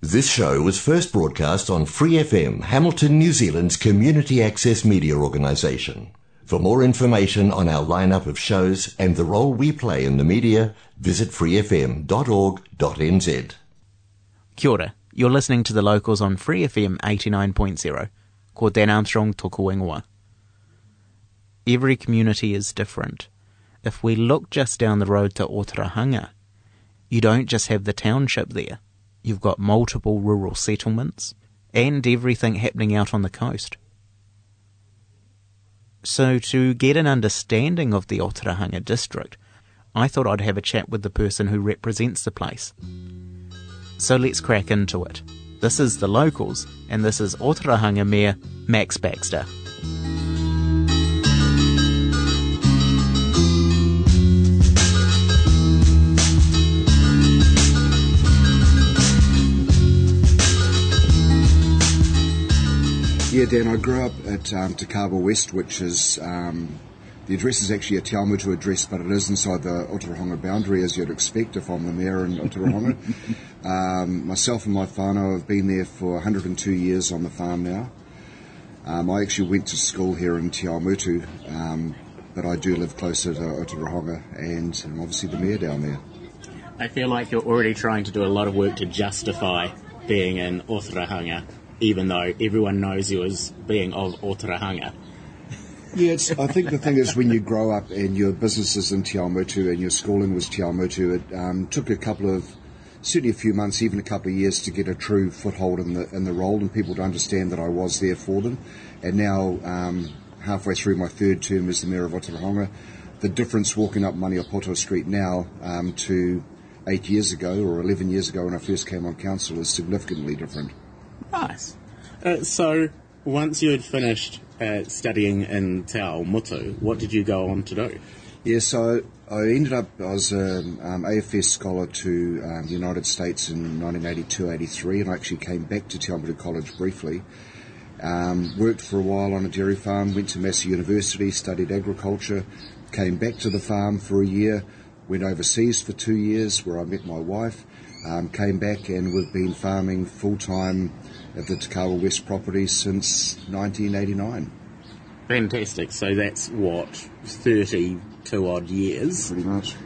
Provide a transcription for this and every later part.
This show was first broadcast on Free FM, Hamilton, New Zealand's community access media organisation. For more information on our lineup of shows and the role we play in the media, visit freefm.org.nz. Kia ora. You're listening to the locals on Free FM 89.0. Ko Dan Armstrong ingoa. Every community is different. If we look just down the road to Otorohanga, you don't just have the township there. You've got multiple rural settlements and everything happening out on the coast. So, to get an understanding of the Otorohanga district, I thought I'd have a chat with the person who represents the place. So let's crack into it. This is The Locals, and this is Otorohanga Mayor Max Baxter. Dan, I grew up at um, Te Kawa West, which is um, the address is actually a Te Awamutu address, but it is inside the Otorohanga boundary, as you'd expect if I'm the mayor in Otorohanga. um, myself and my whānau have been there for 102 years on the farm now. Um, I actually went to school here in Te Awamutu, um, but I do live closer to Otorohanga, and I'm obviously the mayor down there. I feel like you're already trying to do a lot of work to justify being in Otorohanga even though everyone knows you as being of Otorohanga. Yeah, I think the thing is when you grow up and your business is in Te and your schooling was Te it um, took a couple of, certainly a few months, even a couple of years to get a true foothold in the in the role and people to understand that I was there for them. And now, um, halfway through my third term as the mayor of Otorohanga, the difference walking up Maniapoto Street now um, to eight years ago or 11 years ago when I first came on council is significantly different. Nice. Uh, so, once you had finished uh, studying in Te Awamutu, what did you go on to do? Yeah, so I ended up, I was an um, AFS scholar to um, the United States in 1982-83 and I actually came back to Te Awamutu College briefly. Um, worked for a while on a dairy farm, went to Massey University, studied agriculture, came back to the farm for a year, went overseas for two years where I met my wife, um, came back and we've been farming full time at the Te Kawa West property since 1989. Fantastic. So that's what, 32 odd years? Pretty much.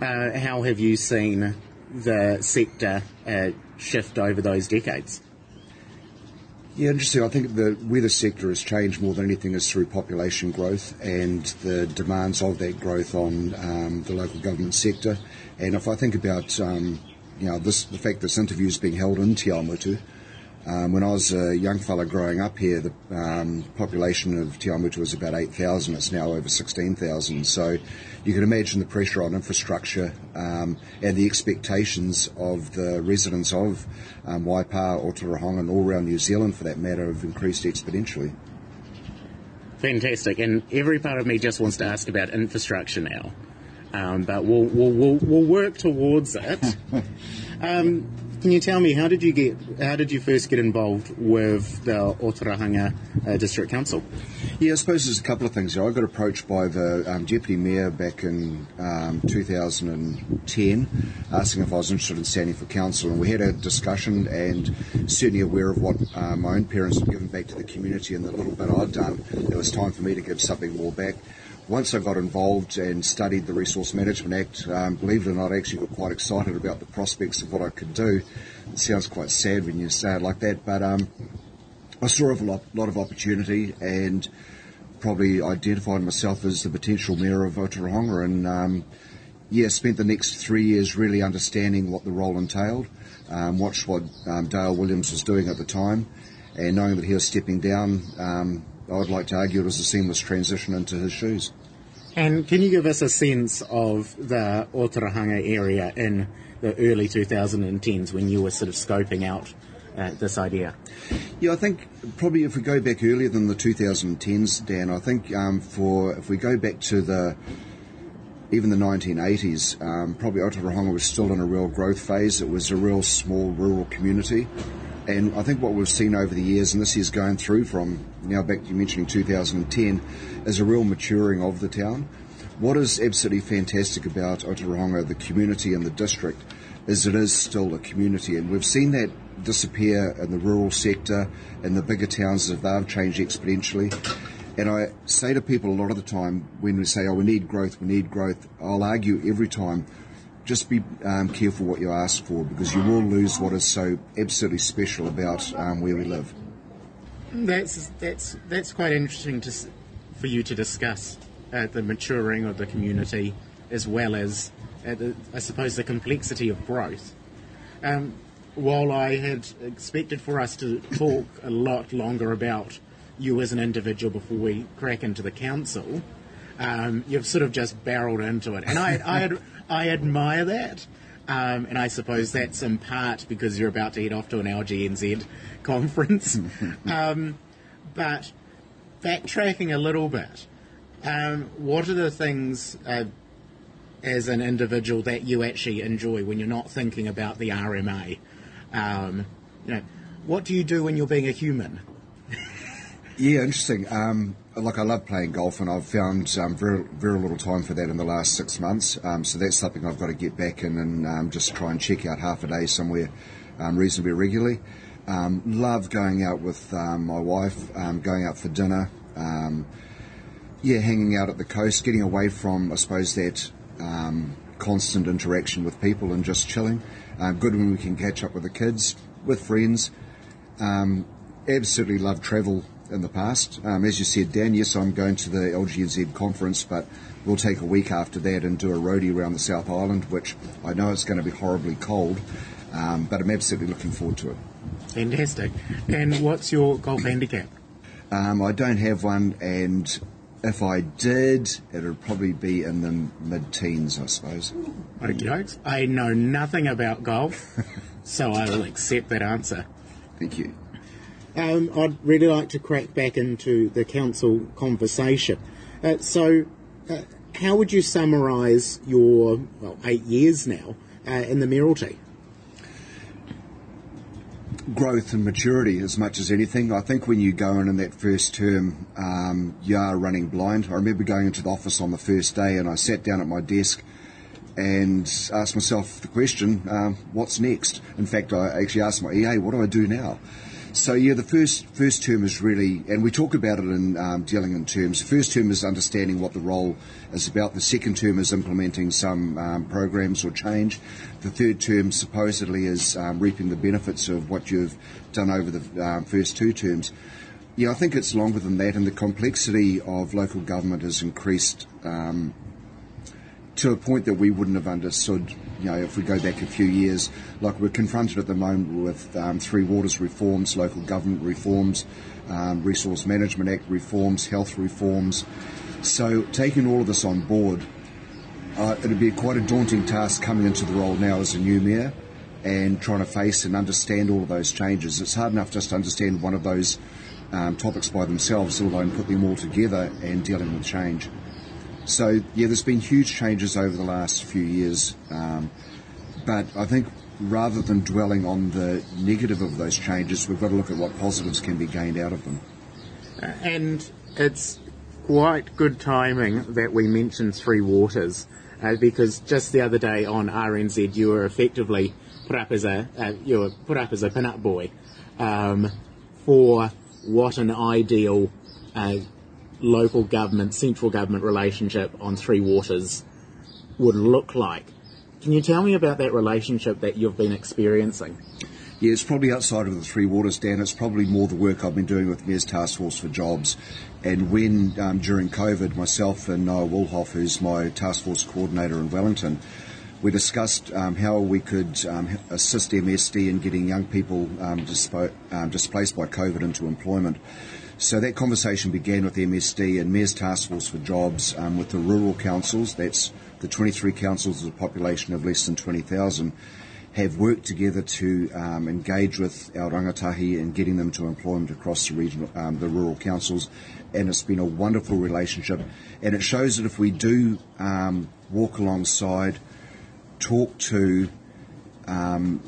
Uh, how have you seen the sector uh, shift over those decades? Yeah, interesting. I think the where the sector has changed more than anything is through population growth and the demands of that growth on um, the local government sector. And if I think about um, you know, this, the fact this interview is being held in Te Awamutu. Um, when I was a young fella growing up here, the um, population of Te Awamutu was about 8,000. It's now over 16,000. So you can imagine the pressure on infrastructure um, and the expectations of the residents of um, Waipa, Otorohanga and all around New Zealand for that matter have increased exponentially. Fantastic. And every part of me just wants to ask about infrastructure now. Um, but we'll, we'll, we'll, we'll, work towards it. can you tell me how did you get how did you first get involved with the Otorohanga uh, District Council? Yeah, I suppose there's a couple of things. I got approached by the um, deputy mayor back in um, 2010, asking if I was interested in standing for council, and we had a discussion. And certainly aware of what uh, my own parents had given back to the community and the little bit I'd done, it was time for me to give something more back once I got involved and studied the Resource Management Act, um, believe it or not, I actually got quite excited about the prospects of what I could do. It sounds quite sad when you say it like that, but um, I saw a lot, lot, of opportunity and probably identified myself as the potential mayor of Otorohanga and um, yeah, spent the next three years really understanding what the role entailed, um, watched what um, Dale Williams was doing at the time, and knowing that he was stepping down, um, I would like to argue it was a seamless transition into his shoes. And can you give us a sense of the Otorohanga area in the early 2010s when you were sort of scoping out uh, this idea? Yeah, I think probably if we go back earlier than the 2010s, Dan, I think um, for if we go back to the even the 1980s, um, probably Otorohanga was still in a real growth phase. It was a real small rural community. And I think what we've seen over the years, and this is going through from now back to you mentioning 2010, is a real maturing of the town. What is absolutely fantastic about Otorohanga, the community and the district, is it is still a community, and we've seen that disappear in the rural sector, and the bigger towns as they've changed exponentially. And I say to people a lot of the time when we say, oh, we need growth, we need growth, I'll argue every time, just be um, careful what you ask for because you will lose what is so absolutely special about um, where we live. That's, that's, that's quite interesting to, for you to discuss uh, the maturing of the community as well as, uh, the, I suppose, the complexity of growth. Um, while I had expected for us to talk a lot longer about you as an individual before we crack into the council. Um, you've sort of just barreled into it, and I, I, I admire that. Um, and I suppose that's in part because you're about to head off to an LGNZ conference. um, but backtracking a little bit, um, what are the things uh, as an individual that you actually enjoy when you're not thinking about the RMA? Um, you know, what do you do when you're being a human? Yeah, interesting. Um, like I love playing golf, and I've found um, very very little time for that in the last six months. Um, so that's something I've got to get back in and um, just try and check out half a day somewhere um, reasonably regularly. Um, love going out with my wife, going out for dinner. yeah, hanging out at the coast, getting away from I suppose that constant interaction with people and just chilling. good when we can catch up with the kids, with friends. absolutely love travel in the past. Um, as you said, Dan, yes, I'm going to the LGNZ conference, but we'll take a week after that and do a roadie around the South Island, which I know it's going to be horribly cold, um, but I'm absolutely looking forward to it. Fantastic. And what's your golf handicap? Um, I don't have one, and if I did, it would probably be in the mid-teens, I suppose. Okay, I know nothing about golf, so I will accept that answer. Thank you. Um, I'd really like to crack back into the council conversation. Uh, so, uh, how would you summarise your well, eight years now uh, in the Mayoralty? Growth and maturity, as much as anything. I think when you go in in that first term, um, you are running blind. I remember going into the office on the first day, and I sat down at my desk and asked myself the question, um, "What's next?" In fact, I actually asked my EA, "What do I do now?" So yeah, the first first term is really, and we talk about it in um, dealing in terms. The first term is understanding what the role is about. The second term is implementing some um, programs or change. The third term supposedly is um, reaping the benefits of what you've done over the um, first two terms. Yeah, I think it's longer than that, and the complexity of local government has increased um, to a point that we wouldn't have understood, you know, if we go back a few years. Like we're confronted at the moment with um, three waters reforms, local government reforms, um, Resource Management Act reforms, health reforms. So taking all of this on board, uh, it'd be quite a daunting task coming into the role now as a new mayor and trying to face and understand all of those changes. It's hard enough just to understand one of those um, topics by themselves, let alone put them all together and dealing with change. So yeah, there's been huge changes over the last few years, um, but I think rather than dwelling on the negative of those changes, we've got to look at what positives can be gained out of them. And it's quite good timing that we mentioned Three Waters, uh, because just the other day on RNZ, you were effectively put up as a uh, you were put up as a pin-up boy um, for what an ideal uh, local government, central government relationship on Three Waters would look like. Can you tell me about that relationship that you've been experiencing? Yeah, it's probably outside of the Three Waters, Dan. It's probably more the work I've been doing with Mayor's Task Force for Jobs. And when, um, during COVID, myself and Noah Woolhoff, who's my task force coordinator in Wellington, we discussed um, how we could um, assist MSD in getting young people um, dispo- um, displaced by COVID into employment. So that conversation began with MSD and Mayor's Task Force for Jobs um, with the rural councils. That's the 23 councils with a population of less than 20,000 have worked together to um, engage with our rangatahi and getting them to employment across the regional, um, the rural councils, and it's been a wonderful relationship. And it shows that if we do um, walk alongside, talk to, um,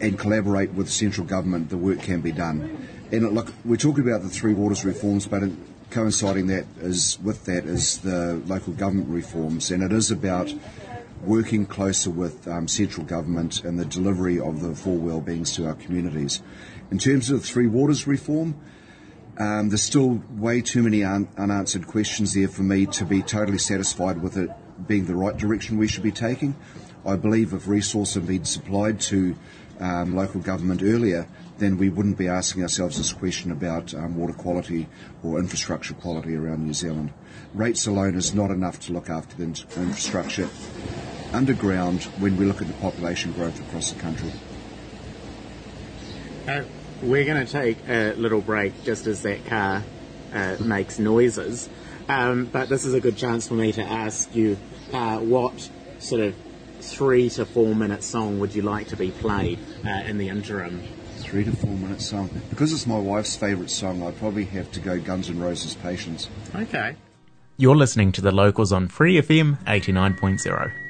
and collaborate with central government, the work can be done. And look, we're talking about the three waters reforms, but coinciding that is with that is the local government reforms, and it is about working closer with um, central government and the delivery of the four well-beings to our communities. In terms of the Three Waters reform, um, there's still way too many un- unanswered questions there for me to be totally satisfied with it being the right direction we should be taking. I believe if resource had been supplied to um, local government earlier, then we wouldn't be asking ourselves this question about um, water quality or infrastructure quality around New Zealand. Rates alone is not enough to look after the infrastructure underground when we look at the population growth across the country. Uh, we're going to take a little break just as that car uh, makes noises. Um, but this is a good chance for me to ask you uh, what sort of three to four minute song would you like to be played uh, in the interim? Three to four minute song. Because it's my wife's favourite song, I'd probably have to go Guns N' Roses Patience. Okay. You're listening to the locals on Free FM 89.0.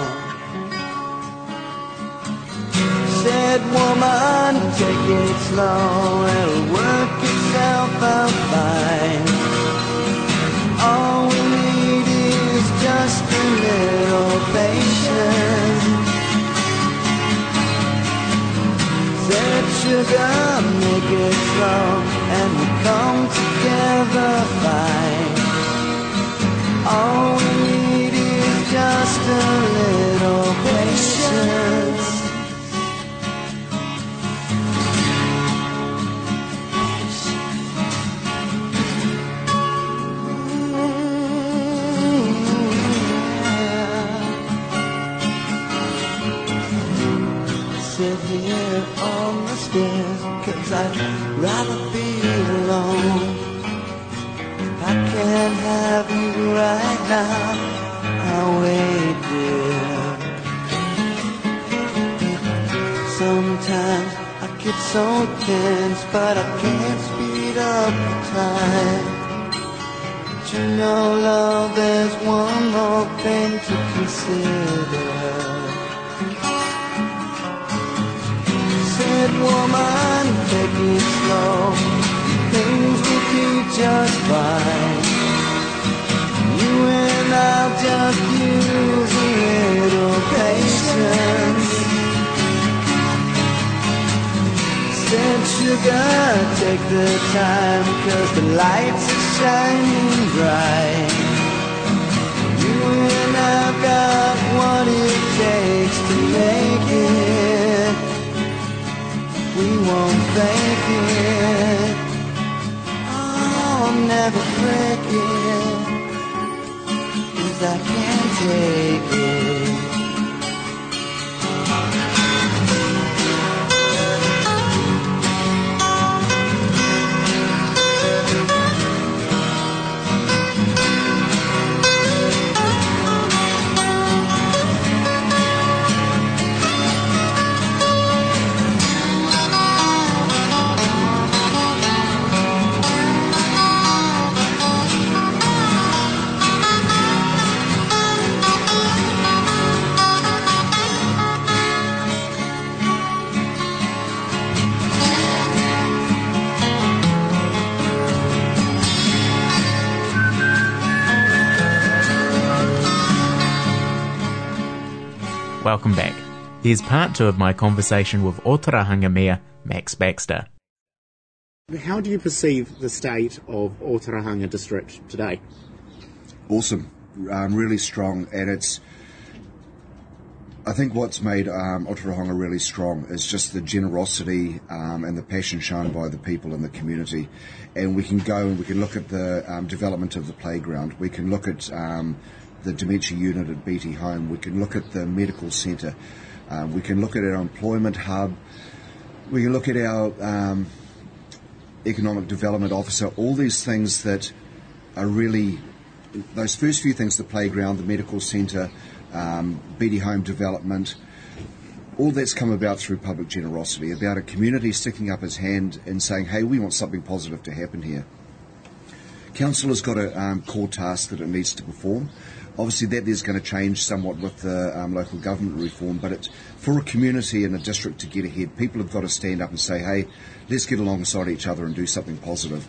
Said, woman, take it slow, it'll work itself out fine. All we need is just a little patience. Said, sugar, make it slow, and we come together fine. All we need is just a little here on the stairs Cause I'd rather be alone. I can't have you right now I'll wait dear Sometimes I get so tense But I can't speed up the time But you know love there's one more thing to consider said, woman, take it slow. Things will be just fine. You and I'll just use a little patience. Said, sugar, take the time, cause the lights are shining bright. You and I've got what it takes to make we won't fake it. Oh, I'll never break it, cause I can't take it. Here's part two of my conversation with Otorohanga Mayor Max Baxter. How do you perceive the state of Otorohanga district today? Awesome, um, really strong, and it's. I think what's made um, Otorohanga really strong is just the generosity um, and the passion shown by the people in the community. And we can go and we can look at the um, development of the playground. We can look at um, the dementia unit at Beattie Home. We can look at the medical centre. Um, we can look at our employment hub. We can look at our um, economic development officer. All these things that are really those first few things: the playground, the medical centre, um, Beattie Home development. All that's come about through public generosity, about a community sticking up its hand and saying, "Hey, we want something positive to happen here." Council has got a um, core task that it needs to perform. Obviously, that is going to change somewhat with the um, local government reform, but it's for a community and a district to get ahead. People have got to stand up and say, "Hey, let's get alongside each other and do something positive."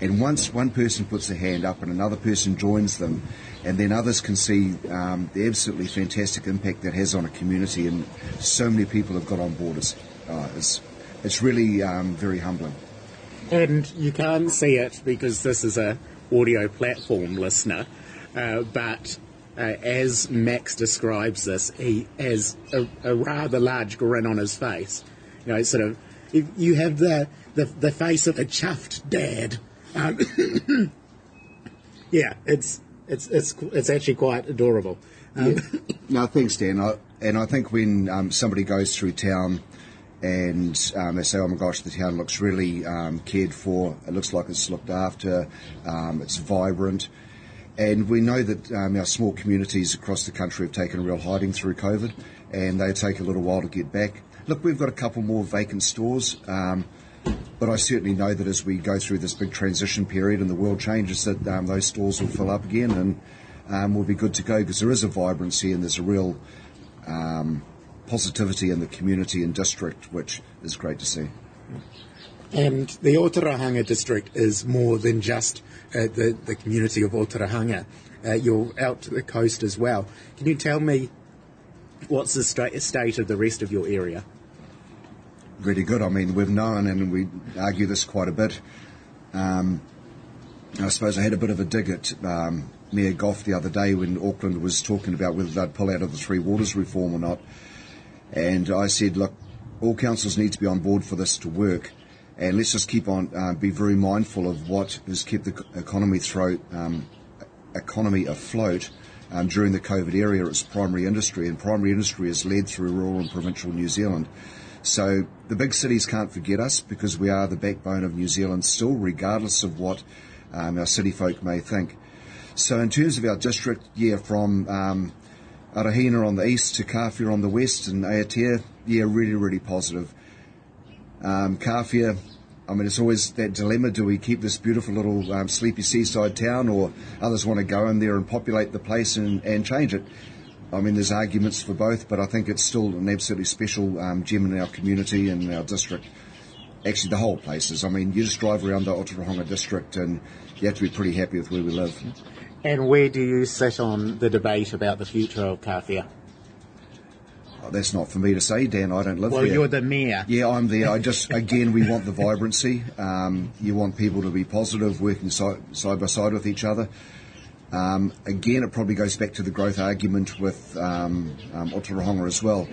And once one person puts their hand up and another person joins them, and then others can see um, the absolutely fantastic impact that has on a community, and so many people have got on board. It's, uh, it's, it's really um, very humbling. And you can't see it because this is a audio platform listener, uh, but uh, as Max describes this, he has a, a, rather large grin on his face. You know, sort of, you have the, the, the face of a chuffed dad. Um, yeah, it's it's it's it's actually quite adorable. Um, yeah. No, thanks, Dan. I, and I think when um, somebody goes through town and um, they say, "Oh my gosh, the town looks really um, cared for. It looks like it's looked after. Um, it's vibrant." And we know that um, our small communities across the country have taken a real hiding through COVID, and they take a little while to get back. Look, we've got a couple more vacant stores. Um, but I certainly know that as we go through this big transition period and the world changes, that um, those stores will fill up again and um, we'll be good to go because there is a vibrancy and there's a real um, positivity in the community and district, which is great to see. And the Otorohanga district is more than just uh, the, the community of Otorohanga. Uh, you're out to the coast as well. Can you tell me what's the state of the rest of your area? really good. I mean, we've known, and we argue this quite a bit. Um, I suppose I had a bit of a dig at um, Mayor Goff the other day when Auckland was talking about whether they'd pull out of the Three Waters reform or not. And I said, look, all councils need to be on board for this to work. And let's just keep on, uh, be very mindful of what has kept the economy throat, um, economy afloat um, during the COVID era. It's primary industry, and primary industry is led through rural and provincial New Zealand. So the big cities can't forget us because we are the backbone of New Zealand still, regardless of what um, our city folk may think. So in terms of our district, yeah, from um, Arohena on the east to Kawhia on the west and Aotea, yeah, really, really positive. Um, Kawhia, I mean, it's always that dilemma: do we keep this beautiful little um, sleepy seaside town, or others want to go in there and populate the place and, and change it? I mean, there's arguments for both, but I think it's still an absolutely special um, gem in our community and our district. Actually, the whole place is. I mean, you just drive around the Otorohanga district and you have to be pretty happy with where we live. And where do you sit on the debate about the future of Kawhia? Oh, that's not for me to say, Dan. I don't live well, there. Well, you're the mayor. Yeah, I'm there. I just, again, we want the vibrancy. Um, you want people to be positive, working side, side by side with each other. Um, again, it probably goes back to the growth argument with um, um, Otorohanga as well.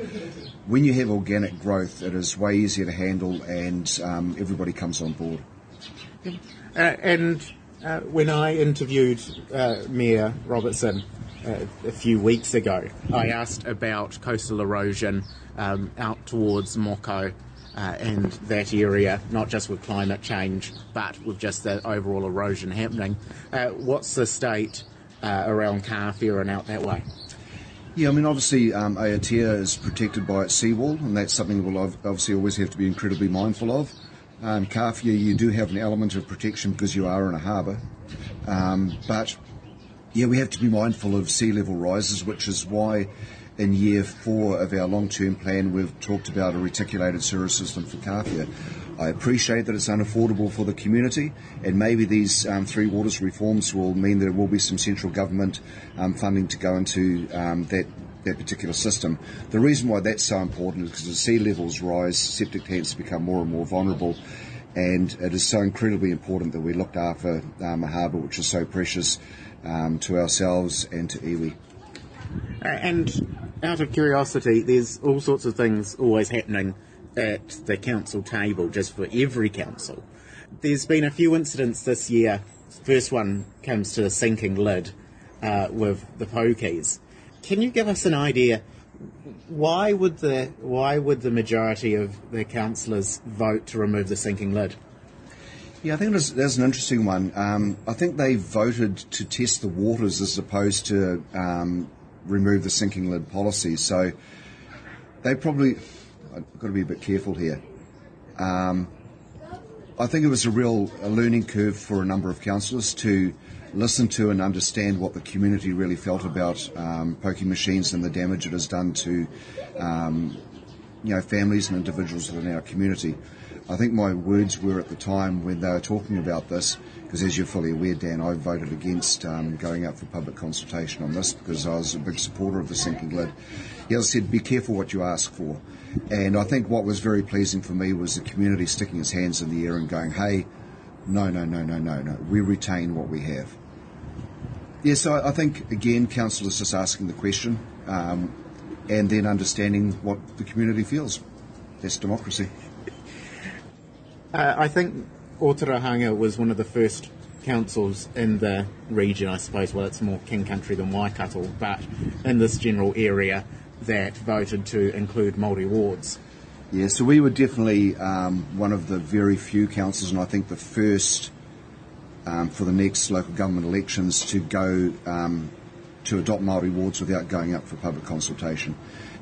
When you have organic growth, it is way easier to handle and um, everybody comes on board. Uh, and uh, when I interviewed uh, Mayor Robertson a few weeks ago, I asked about coastal erosion um, out towards Mokau. Uh, and that area, not just with climate change, but with just the overall erosion happening. Uh, what's the state uh, around Kawhia and out that way? Yeah, I mean, obviously, um, Aotea is protected by its seawall, and that's something we'll obviously always have to be incredibly mindful of. Um, you do have an element of protection because you are in a harbour, um, but yeah, we have to be mindful of sea level rises, which is why in year four of our long-term plan, we've talked about a reticulated sewer system for Kawhia. I appreciate that it's unaffordable for the community, and maybe these um, three waters reforms will mean there will be some central government um, funding to go into um, that that particular system. The reason why that's so important is because as sea levels rise, septic tanks become more and more vulnerable, and it is so incredibly important that we looked after um, a harbour which is so precious um, to ourselves and to iwi. Uh, and out of curiosity, there's all sorts of things always happening at the council table, just for every council. There's been a few incidents this year. First one comes to the sinking lid uh, with the pokies. Can you give us an idea? Why would the why would the majority of the councillors vote to remove the sinking lid? Yeah, I think there's, there's an interesting one. Um, I think they voted to test the waters as opposed to um, remove the sinking lid policy. So they probably, I've got to be a bit careful here. Um, I think it was a real a learning curve for a number of councillors to listen to and understand what the community really felt about um, pokie machines and the damage it has done to um, you know families and individuals within our community. I think my words were at the time when they were talking about this, because as you're fully aware, Dan, I voted against um, going out for public consultation on this because I was a big supporter of the sinking lid. As I said, be careful what you ask for. And I think what was very pleasing for me was the community sticking its hands in the air and going, hey, no, no, no, no, no, no, we retain what we have. Yes, so I think, again, council is just asking the question um, and then understanding what the community feels. That's democracy. Uh, I think Otorohanga was one of the first councils in the region, I suppose. Well, it's more King Country than Waikato, but in this general area that voted to include Māori wards. Yeah, so we were definitely um, one of the very few councils, and I think the first um, for the next local government elections to go um, to adopt Māori wards without going up for public consultation.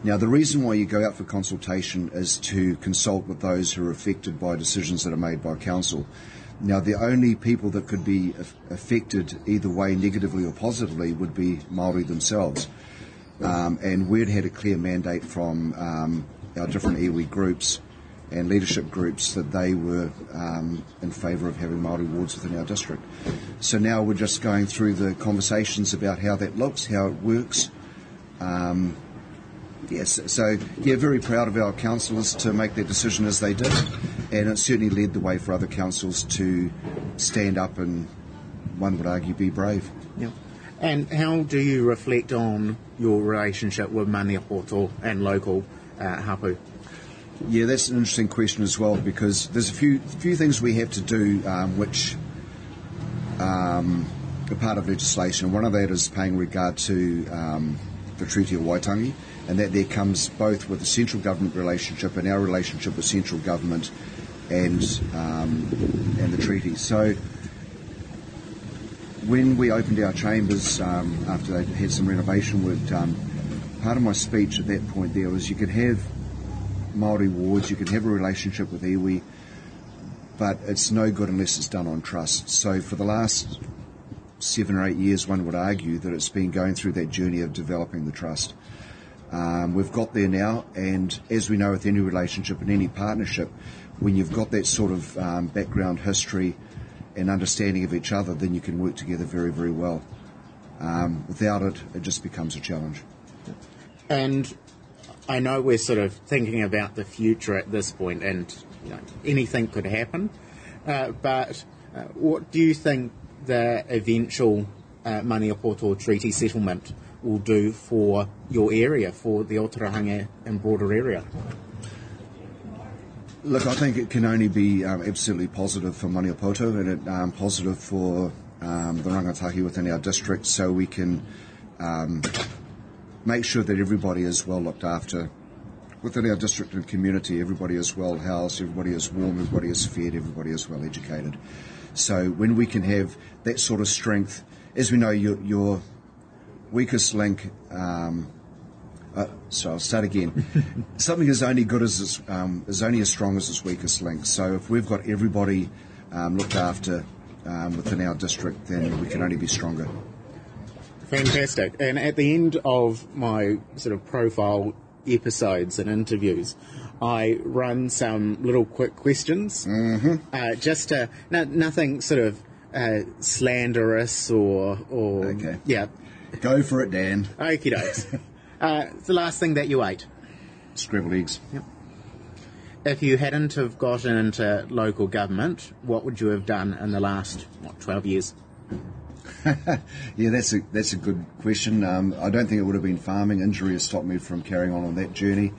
Now, the reason why you go out for consultation is to consult with those who are affected by decisions that are made by council. Now, the only people that could be affected either way, negatively or positively, would be Maori themselves. Um, and we'd had a clear mandate from um, our different iwi groups and leadership groups that they were um, in favour of having Maori wards within our district. So now we're just going through the conversations about how that looks, how it works. Um, Yes, so yeah, very proud of our councillors to make their decision as they did, and it certainly led the way for other councils to stand up and, one would argue, be brave. Yeah. And how do you reflect on your relationship with Maniapoto and local uh, hapu? Yeah, that's an interesting question as well because there's a few few things we have to do um, which um, are part of legislation. One of that is paying regard to um, the Treaty of Waitangi and that there comes both with the central government relationship and our relationship with central government and um, and the treaty. So when we opened our chambers um, after they had some renovation work done, part of my speech at that point there was you could have Maori wards, you can have a relationship with iwi, but it's no good unless it's done on trust. So for the last seven or eight years, one would argue that it's been going through that journey of developing the trust. Um, we've got there now, and as we know with any relationship and any partnership, when you've got that sort of um, background history and understanding of each other, then you can work together very, very well. Um, without it, it just becomes a challenge. And I know we're sort of thinking about the future at this point, and you know, anything could happen. Uh, but uh, what do you think the eventual uh, Maniapoto Treaty settlement will do for your area, for the Otorohanga and broader area? Look, I think it can only be um, absolutely positive for Maniapoto and it, um, positive for um, the rangatahi within our district so we can um, make sure that everybody is well looked after within our district and community. Everybody is well housed, everybody is warm, everybody is fed, everybody is well educated. So when we can have that sort of strength, as we know, your, your weakest link. Um, uh, so I'll start again. Something is only good as its, um, is only as strong as its weakest link. So if we've got everybody um, looked after um, within our district, then we can only be stronger. Fantastic. And at the end of my sort of profile episodes and interviews, I run some little quick questions, mm-hmm. uh, just to no, nothing sort of uh, slanderous or or okay. yeah Go for it, Dan. Okie dokes. Uh, it's the last thing that you ate. Scrambled eggs. If you hadn't have gotten into local government, what would you have done in the last what, 12 years? Yeah, that's a that's a good question. Um, I don't think it would have been farming. Injury has stopped me from carrying on on that journey.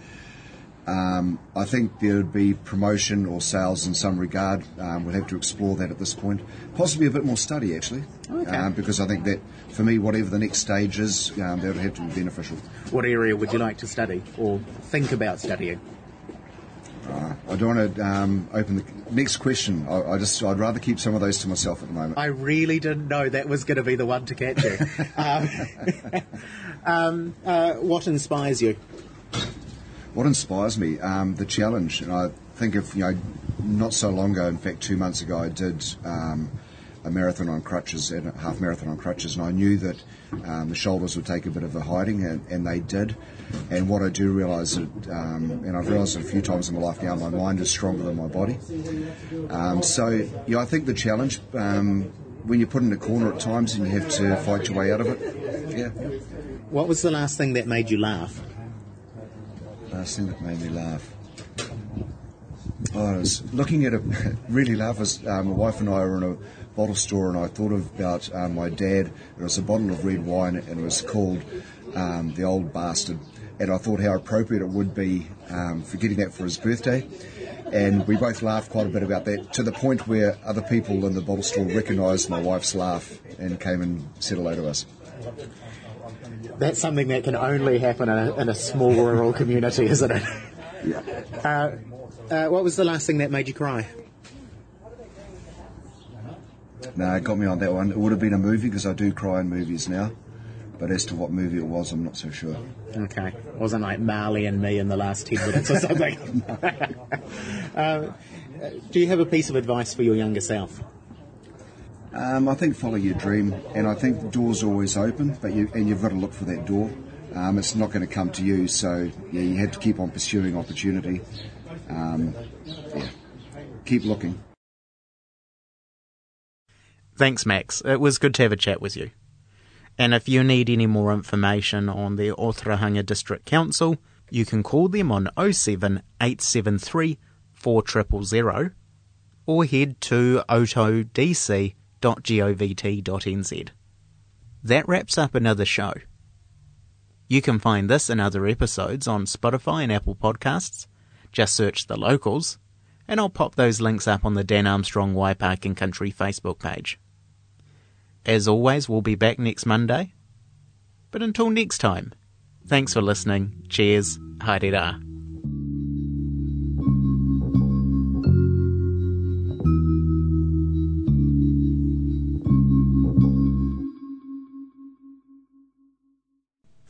Um, I think there would be promotion or sales in some regard. Um, we'll have to explore that at this point. Possibly a bit more study, actually, Okay. um, because I think that for me, whatever the next stage is, um, that would have to be beneficial. What area would you like to study or think about studying? I don't want to um, open the next question. I, I just I'd rather keep some of those to myself at the moment. I really didn't know that was going to be the one to catch you. um, um, uh, what inspires you? What inspires me? Um, the challenge, and I think if you know, not so long ago, in fact, two months ago, I did um, a marathon on crutches and a half marathon on crutches, and I knew that um, the shoulders would take a bit of a hiding, and, and they did. And what I do realise, that, um, and I've realised it a few times in my life now, my mind is stronger than my body. Um, so, yeah, I think the challenge. Um, when you're put in a corner at times and you have to fight your way out of it, yeah. What was the last thing that made you laugh? Last thing that made me laugh. Oh, I was looking at a really laugh. Was, um, my wife and I were in a bottle store, and I thought about um, my dad. It was a bottle of red wine, and it was called um, the Old Bastard. And I thought how appropriate it would be um, for getting that for his birthday. And we both laughed quite a bit about that, to the point where other people in the bottle store recognised my wife's laugh and came and said hello to us. That's something that can only happen in a, in a small rural community, isn't it? Yeah. Uh, uh, what was the last thing that made you cry? No, it got me on that one. It would have been a movie because I do cry in movies now. But as to what movie it was, I'm not so sure. Okay. It Wasn't like Marley and me in the last 10 minutes or something. um, do you have a piece of advice for your younger self? Um, I think follow your dream, and I think the door's always open, but you and you've got to look for that door. Um, it's not going to come to you, so yeah, you have to keep on pursuing opportunity. Um, yeah, keep looking. Thanks, Max. It was good to have a chat with you. And if you need any more information on the Otorohanga District Council, you can call them on 07 873 4000 or head to otodc.govt.nz. That wraps up another show. You can find this and other episodes on Spotify and Apple Podcasts. Just search The Locals, and I'll pop those links up on the Dan Armstrong Waipa and Country Facebook page. As always, we'll be back next Monday. But until next time, thanks for listening. Cheers. Haere